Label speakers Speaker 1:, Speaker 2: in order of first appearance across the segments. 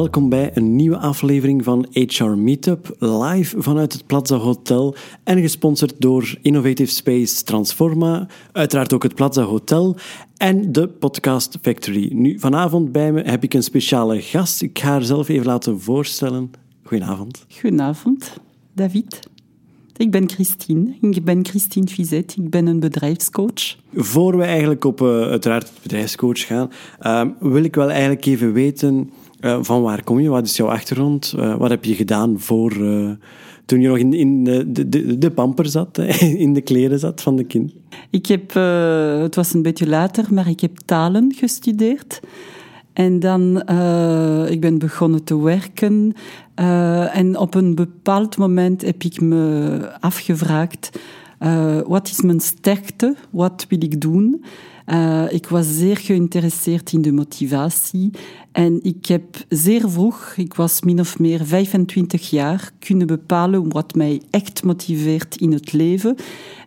Speaker 1: welkom bij een nieuwe aflevering van HR Meetup, live vanuit het Plaza Hotel en gesponsord door Innovative Space Transforma, uiteraard ook het Plaza Hotel en de Podcast Factory. Nu, vanavond bij me heb ik een speciale gast. Ik ga haar zelf even laten voorstellen. Goedenavond.
Speaker 2: Goedenavond, David. Ik ben Christine. Ik ben Christine Fizet. Ik ben een bedrijfscoach.
Speaker 1: Voor we eigenlijk op uh, uiteraard het bedrijfscoach gaan, uh, wil ik wel eigenlijk even weten uh, van waar kom je? Wat is jouw achtergrond? Uh, wat heb je gedaan voor toen je nog in, in de, de, de pamper zat, in de kleren zat van de kind?
Speaker 2: Ik heb, het was een beetje later, maar ik heb talen gestudeerd. En dan, ik ben begonnen te werken. En op een bepaald moment heb ik me afgevraagd, wat is mijn sterkte? Wat wil ik doen? Ik was zeer geïnteresseerd in de motivatie. En ik heb zeer vroeg, ik was min of meer 25 jaar, kunnen bepalen wat mij echt motiveert in het leven.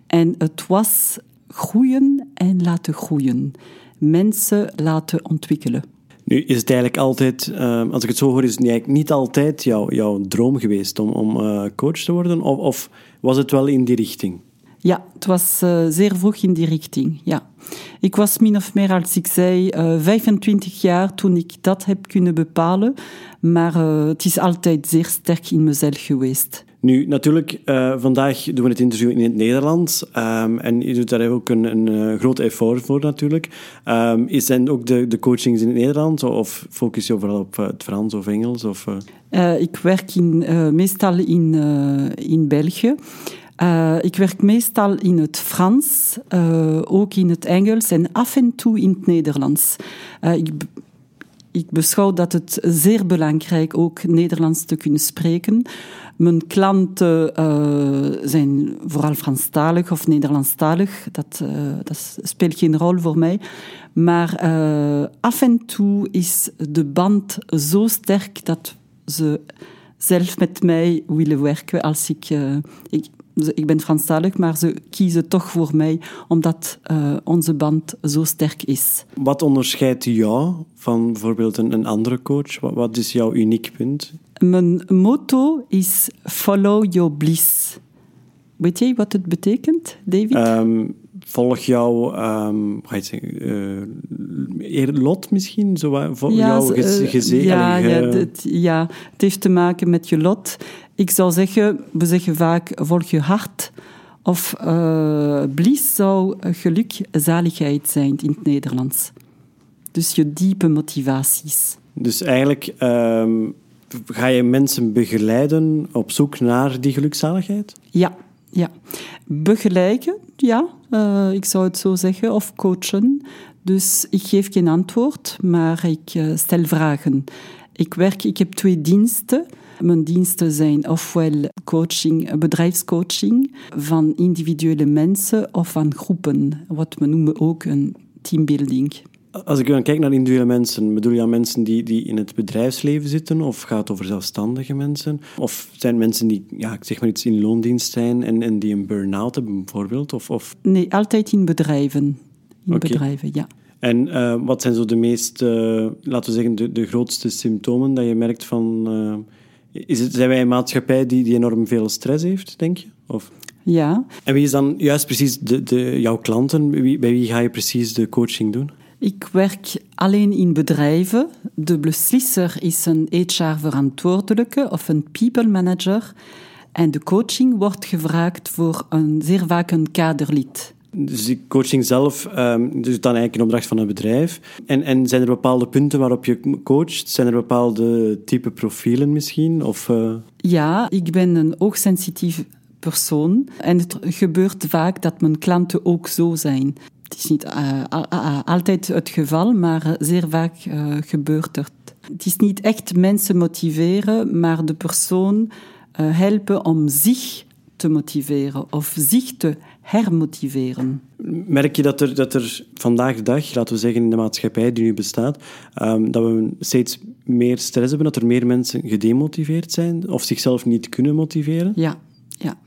Speaker 2: En het was groeien en laten groeien. Mensen laten ontwikkelen.
Speaker 1: Nu is het eigenlijk altijd, uh, als ik het zo hoor, is het eigenlijk niet altijd jouw, jouw droom geweest om, om uh, coach te worden? Of, of, was het wel in die richting?
Speaker 2: Ja, het was uh, zeer vroeg in die richting, ja. Ik was min of meer, als ik zei, 25 jaar toen ik dat heb kunnen bepalen. Maar het is altijd zeer sterk in mezelf geweest.
Speaker 1: Nu, natuurlijk, uh, vandaag doen we het interview in het Nederlands. Um, en je doet daar ook een, een uh, groot effort voor, natuurlijk. Um, is zijn ook de, de coachings in het Nederlands? Of focus je vooral op uh, het Frans of Engels? Of,
Speaker 2: ik werk in, meestal in, in België. Ik werk meestal in het Frans, ook in het Engels en af en toe in het Nederlands. ik ik beschouw dat het zeer belangrijk ook Nederlands te kunnen spreken. Mijn klanten zijn vooral Franstalig of Nederlandstalig. Dat, dat speelt geen rol voor mij. Maar af en toe is de band zo sterk dat ze zelf met mij willen werken als ik, ik ik ben Franstalig, maar ze kiezen toch voor mij omdat uh, onze band zo sterk is.
Speaker 1: Wat onderscheidt jou van bijvoorbeeld een, een andere coach? Wat, wat, is jouw uniek punt?
Speaker 2: Mijn motto is follow your bliss. Weet jij wat het betekent, David?
Speaker 1: Um, volg jouw um, uh, lot misschien? Zo, ja, jouw
Speaker 2: uh, ja, ja, ja, het heeft te maken met je lot. Ik zou zeggen, we zeggen vaak, volg je hart. Of uh, bliss zou geluk, zaligheid zijn in het Nederlands. Dus je diepe motivaties.
Speaker 1: Dus eigenlijk um, ga je mensen begeleiden op zoek naar die gelukzaligheid?
Speaker 2: Ja, ja. Begeleiden, ja, uh, ik zou het zo zeggen, of coachen. Dus ik geef geen antwoord, maar ik uh, stel vragen. Ik werk, ik heb twee diensten. Mijn diensten zijn ofwel coaching, bedrijfscoaching van individuele mensen of van groepen, wat we noemen ook een teambuilding.
Speaker 1: Als ik dan kijk naar individuele mensen, bedoel je aan mensen die, die in het bedrijfsleven zitten? Of gaat het over zelfstandige mensen? Of zijn mensen die, ja, ik zeg maar iets, in loondienst zijn en, en die een burn-out hebben bijvoorbeeld? Of, of...
Speaker 2: Nee, altijd in bedrijven. In okay. bedrijven, ja.
Speaker 1: En uh, wat zijn zo de meest, uh, laten we zeggen, de, de grootste symptomen dat je merkt van... Uh, is het, zijn wij een maatschappij die, die enorm veel stress heeft, denk je? Of?
Speaker 2: Ja.
Speaker 1: En wie is dan juist precies de, de, jouw klanten? Wie, bij wie ga je precies de coaching doen?
Speaker 2: Ik werk alleen in bedrijven. De beslisser is een HR-verantwoordelijke of een people manager. En de coaching wordt gevraagd voor een, zeer vaak een kaderlid.
Speaker 1: Dus die coaching zelf um, dus dan eigenlijk een opdracht van een bedrijf. En, en zijn er bepaalde punten waarop je coacht? Zijn er bepaalde type profielen misschien? Of, uh...
Speaker 2: Ja, ik ben een hoogsensitief persoon. En het gebeurt vaak dat mijn klanten ook zo zijn. Het is niet uh, altijd het geval, maar zeer vaak gebeurt het. Het is niet echt mensen motiveren, maar de persoon helpen om zich te motiveren of zich te hermotiveren.
Speaker 1: Merk je dat er, dat er vandaag de dag, laten we zeggen in de maatschappij die nu bestaat, um, dat we steeds meer stress hebben, dat er meer mensen gedemotiveerd zijn of zichzelf niet kunnen motiveren?
Speaker 2: Ja, ja.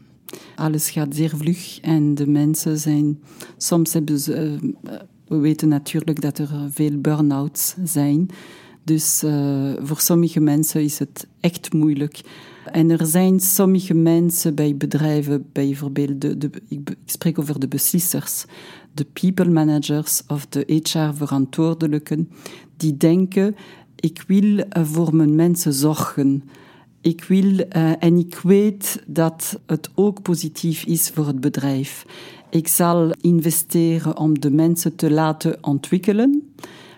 Speaker 2: Alles gaat zeer vlug en de mensen zijn... Soms hebben ze... Uh, we weten natuurlijk dat er veel burn-outs zijn. Dus uh, voor sommige mensen is het echt moeilijk. En er zijn sommige mensen bij bedrijven, bijvoorbeeld, de, ik, spreek over de beslissers, de people managers of de HR-verantwoordelijken, die denken, ik wil voor mijn mensen zorgen. Ik wil uh, en ik weet dat het ook positief is voor het bedrijf. Ik zal investeren om de mensen te laten ontwikkelen,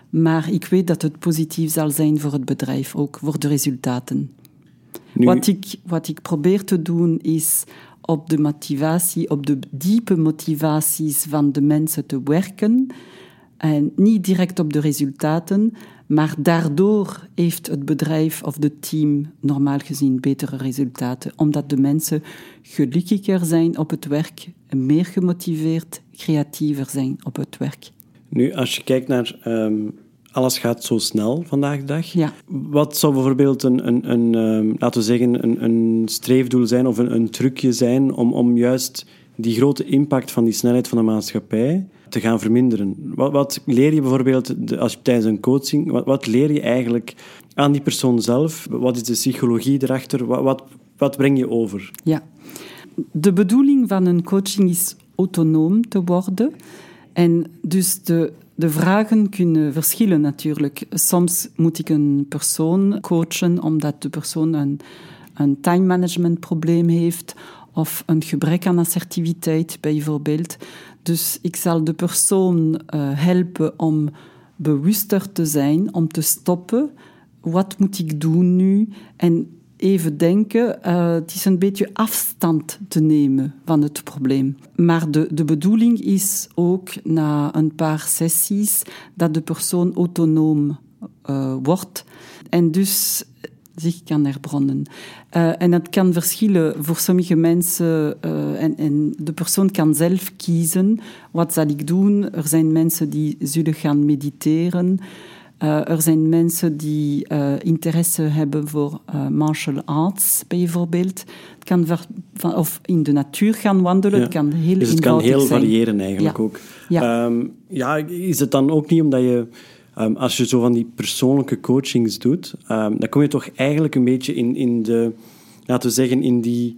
Speaker 2: maar ik weet dat het positief zal zijn voor het bedrijf, ook voor de resultaten. Nu... Wat, ik, wat ik probeer te doen is op de motivatie, op de diepe motivaties van de mensen te werken en niet direct op de resultaten, maar daardoor heeft het bedrijf of het team normaal gezien betere resultaten, omdat de mensen gelukkiger zijn op het werk, meer gemotiveerd, creatiever zijn op het werk.
Speaker 1: Nu, als je kijkt naar um, alles gaat zo snel vandaag de dag.
Speaker 2: Ja.
Speaker 1: Wat zou bijvoorbeeld een, een, een um, laten we zeggen, een, een streefdoel zijn of een, een trucje zijn om, om juist die grote impact van die snelheid van de maatschappij te gaan verminderen. Wat, wat leer je bijvoorbeeld als je, tijdens een coaching, wat, wat, leer je eigenlijk aan die persoon zelf? Wat is de psychologie erachter? Wat, wat, wat breng je over?
Speaker 2: Ja, de bedoeling van een coaching is autonoom te worden. En dus de, de vragen kunnen verschillen natuurlijk. Soms moet ik een persoon coachen omdat de persoon een, een time management probleem heeft of een gebrek aan assertiviteit bijvoorbeeld. Dus ik zal de persoon uh, helpen om bewuster te zijn, om te stoppen. Wat moet ik doen nu? En even denken, uh, het is een beetje afstand te nemen van het probleem. Maar de, de bedoeling is ook na een paar sessies dat de persoon autonoom uh, wordt. En dus zich kan herbronnen. Uh, en dat kan verschillen voor sommige mensen. En, en, de persoon kan zelf kiezen. Wat zal ik doen? Er zijn mensen die zullen gaan mediteren. Uh, er zijn mensen die interesse hebben voor martial arts, bijvoorbeeld. Het kan van, of in de natuur gaan wandelen.
Speaker 1: Ja.
Speaker 2: Het kan heel
Speaker 1: Dus het kan heel
Speaker 2: zijn.
Speaker 1: variëren eigenlijk
Speaker 2: Ja.
Speaker 1: ook.
Speaker 2: Ja.
Speaker 1: Um, ja, is het dan ook niet omdat je Um, als je zo van die persoonlijke coachings doet, um, dan kom je toch eigenlijk een beetje in, in de, laten we zeggen, in die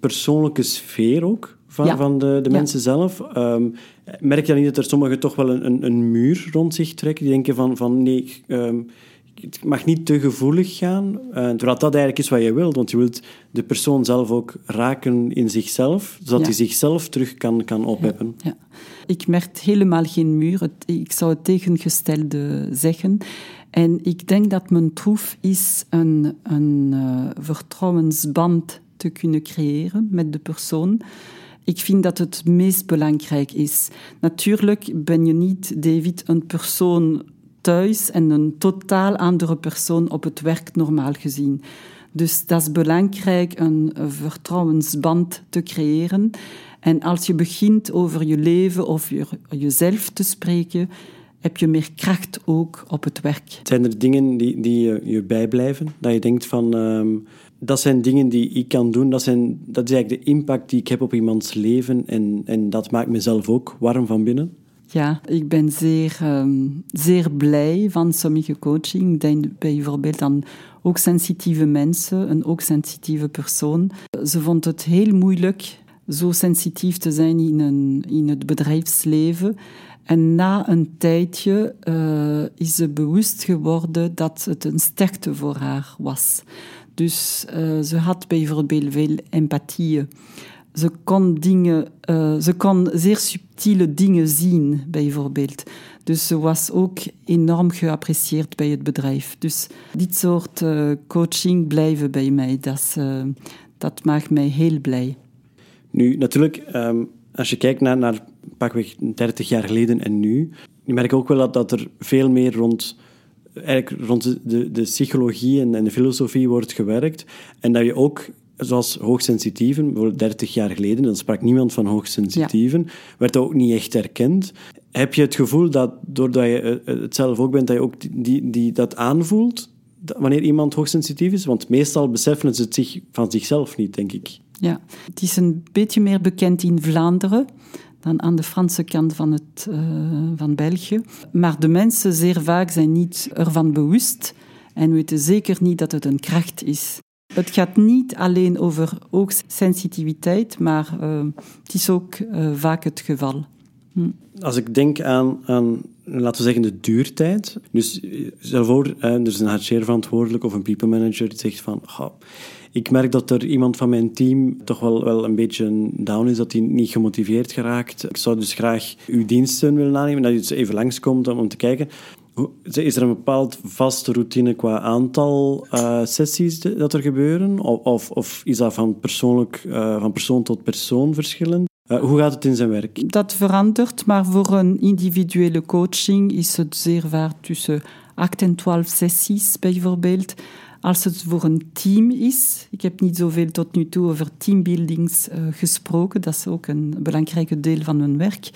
Speaker 1: persoonlijke sfeer ook van,
Speaker 2: Ja.
Speaker 1: van de, de
Speaker 2: Ja.
Speaker 1: mensen zelf. Um, merk je dan niet dat er sommigen toch wel een, een, een muur rond zich trekken? Die denken van, van nee, um, het mag niet te gevoelig gaan. Uh, terwijl dat eigenlijk is wat je wilt, want je wilt de persoon zelf ook raken in zichzelf, zodat
Speaker 2: Ja.
Speaker 1: hij zichzelf terug kan, kan opheffen.
Speaker 2: Ja. Ik merk helemaal geen muur. Het- Ik zou het tegengestelde zeggen. En ik denk dat mijn troef is een, een uh, vertrouwensband te kunnen creëren met de persoon. Ik vind dat het meest belangrijk is. Natuurlijk ben je niet, David, een persoon thuis en een totaal andere persoon op het werk normaal gezien. Dus dat is belangrijk, een vertrouwensband te creëren. En als je begint over je leven of je, jezelf te spreken, heb je meer kracht ook op het werk.
Speaker 1: Zijn er dingen die, die je, bijblijven? Dat je denkt van, ehm, dat zijn dingen die ik kan doen. Dat, zijn, dat is eigenlijk de impact die ik heb op iemands leven. En, en dat maakt mezelf ook warm van binnen.
Speaker 2: Ja, ik ben zeer, ehm, zeer blij van sommige coaching. Ik denk bijvoorbeeld aan ook sensitieve mensen, een ook sensitieve persoon. Ze vond het heel moeilijk zo sensitief te zijn in, een, in het bedrijfsleven. En na een tijdje uh, is ze bewust geworden dat het een sterkte voor haar was. Dus uh, ze had bijvoorbeeld veel empathie. Ze kon, dingen, uh, ze kon zeer subtiele dingen zien, bijvoorbeeld. Dus ze was ook enorm geapprecieerd bij het bedrijf. Dus dit soort uh, coaching blijven bij mij. Dat, dat maakt mij heel blij.
Speaker 1: Nu, natuurlijk, um, als je kijkt naar, naar pakweg 30 jaar geleden en nu, je merkt ook wel dat, dat er veel meer rond, eigenlijk rond de, de, de psychologie en, en de filosofie wordt gewerkt. En dat je ook zoals hoogsensitieven, bijvoorbeeld 30 jaar geleden, dan sprak niemand van hoogsensitieven, ja. werd dat ook niet echt erkend. Heb je het gevoel dat, doordat je het zelf ook bent, dat je ook die, die, dat aanvoelt, wanneer iemand hoogsensitief is? Want meestal beseffen ze het zich van zichzelf niet, denk ik.
Speaker 2: Ja, het is een beetje meer bekend in Vlaanderen aan de Franse kant van, het, uh, van België. Maar de mensen zeer vaak zijn niet ervan bewust en weten zeker niet dat het een kracht is. Het gaat niet alleen over oogsensitiviteit, maar uh, het is ook uh, vaak het geval.
Speaker 1: Hm. Als ik denk aan, laten we zeggen, de duurtijd. Dus stel voor, er is een HR verantwoordelijk of een people manager die zegt van... Ik merk dat er iemand van mijn team toch wel, wel een beetje down is, dat hij niet gemotiveerd geraakt. Ik zou dus graag uw diensten willen aannemen, dat u dus even langskomt om, om te kijken. Is er een bepaald vaste routine qua aantal uh, sessies dat er gebeuren? Of, of, is dat van, persoonlijk, uh, van persoon tot persoon verschillend? Uh, hoe gaat het in zijn werk?
Speaker 2: Dat verandert, maar voor een individuele coaching is het zeer vaak tussen 8 en 12 sessies bijvoorbeeld. Als het voor een team is, ik heb niet zoveel tot nu toe over teambuildings uh, gesproken, dat is ook een belangrijk deel van mijn werk,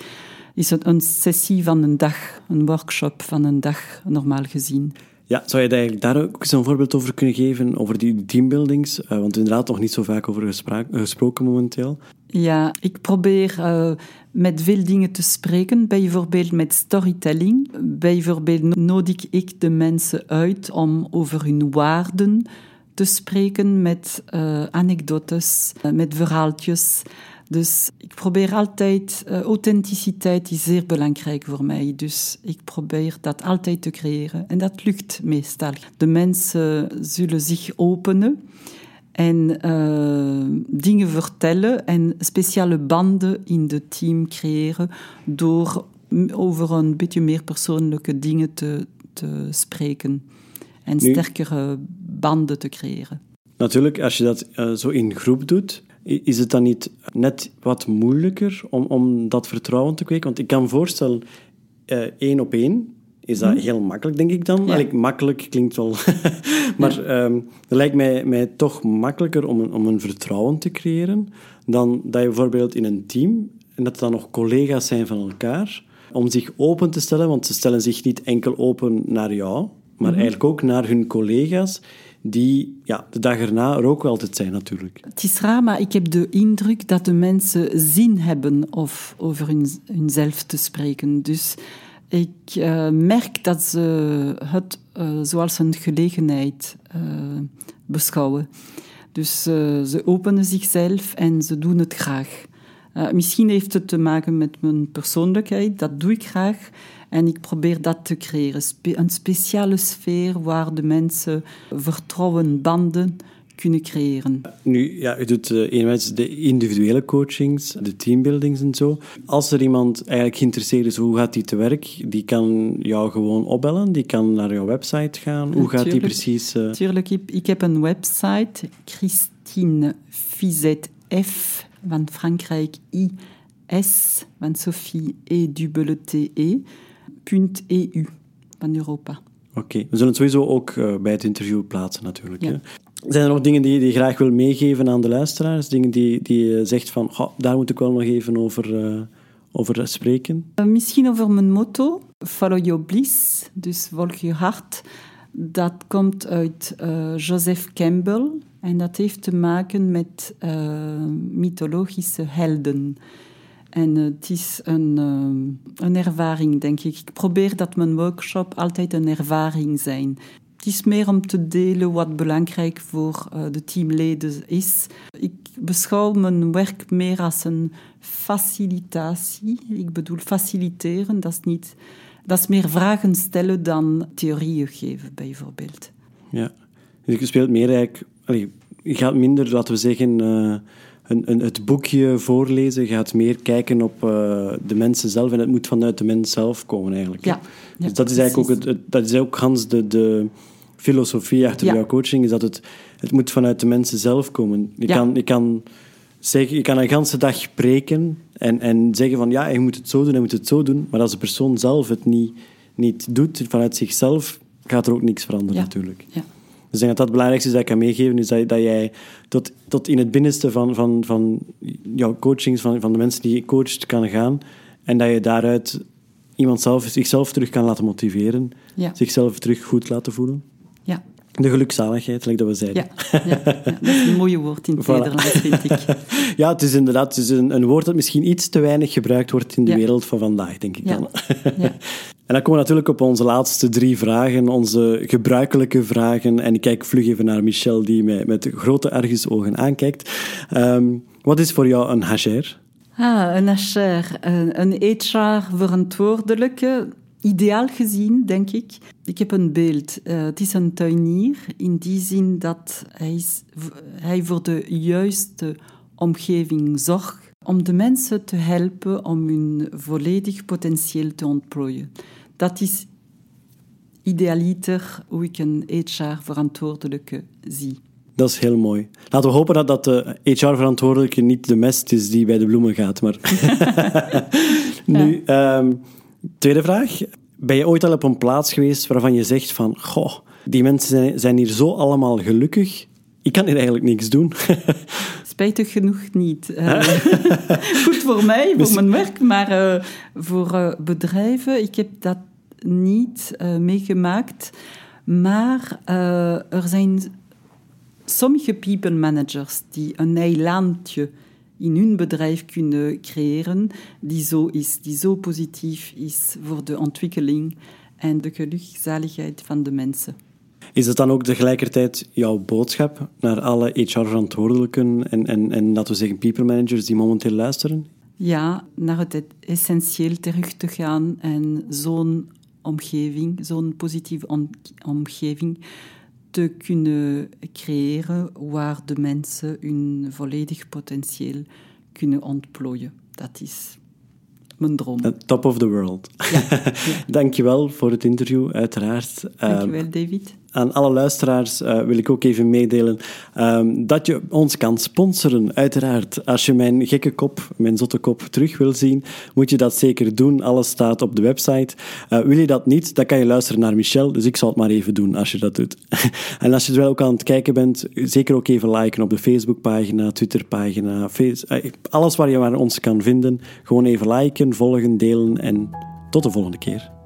Speaker 2: is het een sessie van een dag, een workshop van een dag, normaal gezien.
Speaker 1: Ja, zou je eigenlijk daar ook eens een voorbeeld over kunnen geven, over die teambuildings? Uh, want inderdaad nog niet zo vaak over gesproken momenteel.
Speaker 2: Ja, ik probeer uh, met veel dingen te spreken, bijvoorbeeld met storytelling. Bijvoorbeeld nodig ik de mensen uit om over hun waarden te spreken met uh, anekdotes, met verhaaltjes. Dus ik probeer altijd, authenticiteit is zeer belangrijk voor mij. Dus ik probeer dat altijd te creëren. En dat lukt meestal. De mensen zullen zich openen en uh, dingen vertellen en speciale banden in het team creëren door over een beetje meer persoonlijke dingen te, te spreken en sterkere banden te creëren.
Speaker 1: Natuurlijk, als je dat uh, zo in groep doet, is het dan niet net wat moeilijker om, om dat vertrouwen te kweken? Want ik kan voorstellen, uh, één op één is dat hm? heel makkelijk, denk ik dan. Ja. makkelijk klinkt wel... maar ja. um, het lijkt mij, mij toch makkelijker om een, om een vertrouwen te creëren dan dat je bijvoorbeeld in een team, en dat dan nog collega's zijn van elkaar, om zich open te stellen, want ze stellen zich niet enkel open naar jou, maar mm -hmm. eigenlijk ook naar hun collega's die ja, de dag erna er ook altijd zijn natuurlijk.
Speaker 2: Het is raar, maar ik heb de indruk dat de mensen zin hebben of over hun, hunzelf te spreken. Dus ik uh, merk dat ze het uh, zoals een gelegenheid uh, beschouwen. Dus ze openen zichzelf en ze doen het graag. misschien heeft het te maken met mijn persoonlijkheid, dat doe ik graag. En ik probeer dat te creëren. Een speciale sfeer waar de mensen vertrouwen, banden kunnen creëren.
Speaker 1: Nu, ja, u doet uh, enerzijds de individuele coachings, de teambuildings en zo. Als er iemand eigenlijk geïnteresseerd is, hoe gaat die te werk? Die kan jou gewoon opbellen, die kan naar jouw website gaan. Hoe gaat die precies...
Speaker 2: Uh... Tuurlijk, ik, ik heb een website, Christine Fizet F, van Frankrijk I, S, van Sophie E-T-E. .eu van Europa.
Speaker 1: Oké, okay. we zullen het sowieso ook uh, bij het interview plaatsen natuurlijk. Ja. Hè? Zijn er nog dingen die je graag wil meegeven aan de luisteraars? Dingen die, die je zegt van, oh, daar moet ik wel nog even over, uh, over spreken?
Speaker 2: Uh, misschien over mijn motto, follow your bliss, dus volg je hart. Dat komt uit Joseph Campbell en dat heeft te maken met mythologische helden. En het is een, een ervaring, denk ik. Ik probeer dat mijn workshop altijd een ervaring zijn. Het is meer om te delen wat belangrijk voor uh, de teamleden is. Ik beschouw mijn werk meer als een facilitatie. Ik bedoel, faciliteren, dat is, niet, dat is meer vragen stellen dan theorieën geven, bijvoorbeeld.
Speaker 1: Ja, dus je speelt meer eigenlijk... Allee, je gaat minder, laten we zeggen een, een, het boekje voorlezen gaat meer kijken op uh, de mensen zelf en het moet vanuit de mens zelf komen eigenlijk.
Speaker 2: Ja,
Speaker 1: ja dus dat is eigenlijk ook, het, het, dat is ook Hans de, de filosofie achter ja. jouw coaching, is dat het, het moet vanuit de mensen zelf komen. Je, ja. kan, je, kan zeggen, je kan een ganse dag preken en, en zeggen van ja, je moet het zo doen, je moet het zo doen, maar als de persoon zelf het niet, niet doet vanuit zichzelf, gaat er ook niks veranderen natuurlijk.
Speaker 2: Ja.
Speaker 1: Dus ik denk dat dat het belangrijkste is dat ik kan meegeven, is dat, dat jij tot, tot in het binnenste van, van, van jouw coachings, van, van de mensen die je coacht, kan gaan. En dat je daaruit iemand zelf, zichzelf terug kan laten motiveren.
Speaker 2: Ja.
Speaker 1: Zichzelf terug goed laten voelen. De gelukzaligheid, gelijk dat we zeiden.
Speaker 2: Ja, ja, ja, dat is een mooie woord in het
Speaker 1: Voilà.
Speaker 2: Nederlands, vind ik.
Speaker 1: Ja, het is inderdaad het is een, een woord dat misschien iets te weinig gebruikt wordt in de
Speaker 2: Ja.
Speaker 1: wereld van vandaag, denk ik
Speaker 2: Ja.
Speaker 1: dan.
Speaker 2: Ja.
Speaker 1: En dan komen we natuurlijk op onze laatste drie vragen, onze gebruikelijke vragen. En ik kijk vlug even naar Michel, die mij met grote argusogen aankijkt. Ehm, wat is voor jou een HR?
Speaker 2: Ah, een HR, een, een HR-verantwoordelijke. Ideaal gezien, denk ik. Ik heb een beeld. Eh, het is een tuinier in die zin dat hij, is, hij voor de juiste omgeving zorgt om de mensen te helpen om hun volledig potentieel te ontplooien. Dat is idealiter hoe ik een HR-verantwoordelijke zie.
Speaker 1: Dat is heel mooi. Laten we hopen dat, dat de HR-verantwoordelijke niet de mest is die bij de bloemen gaat. Maar nu, ehm, tweede vraag. Ben je ooit al op een plaats geweest waarvan je zegt van... Goh, die mensen zijn, hier zo allemaal gelukkig. Ik kan hier eigenlijk niks doen.
Speaker 2: Spijtig genoeg niet. Eh, goed voor mij, voor mijn werk, maar eh, voor eh, bedrijven, ik heb dat niet meegemaakt. Maar er zijn sommige people managers die een eilandje in hun bedrijf kunnen creëren, die zo is, die zo positief is voor de ontwikkeling en de gelukzaligheid van de mensen.
Speaker 1: Is het dan ook tegelijkertijd jouw boodschap naar alle HR-verantwoordelijken en, en, en laten we zeggen people managers die momenteel luisteren?
Speaker 2: Ja, naar het essentieel terug te gaan en zo'n omgeving, zo'n positieve om- omgeving te kunnen creëren waar de mensen hun volledig potentieel kunnen ontplooien. Dat is mijn droom.
Speaker 1: Top of the world. Dankjewel voor het interview, uiteraard.
Speaker 2: Dankjewel, David.
Speaker 1: Aan alle luisteraars eh, wil ik ook even meedelen ehm, dat je ons kan sponsoren. Uiteraard, als je mijn gekke kop, mijn zotte kop terug wil zien, moet je dat zeker doen. Alles staat op de website. Eh, wil je dat niet, dan kan je luisteren naar Michel. Dus ik zal het maar even doen als je dat doet. en als je er wel ook aan het kijken bent, zeker ook even liken op de Facebookpagina, Twitterpagina, face, eh, alles waar je maar ons kan vinden. Gewoon even liken, volgen, delen en tot de volgende keer.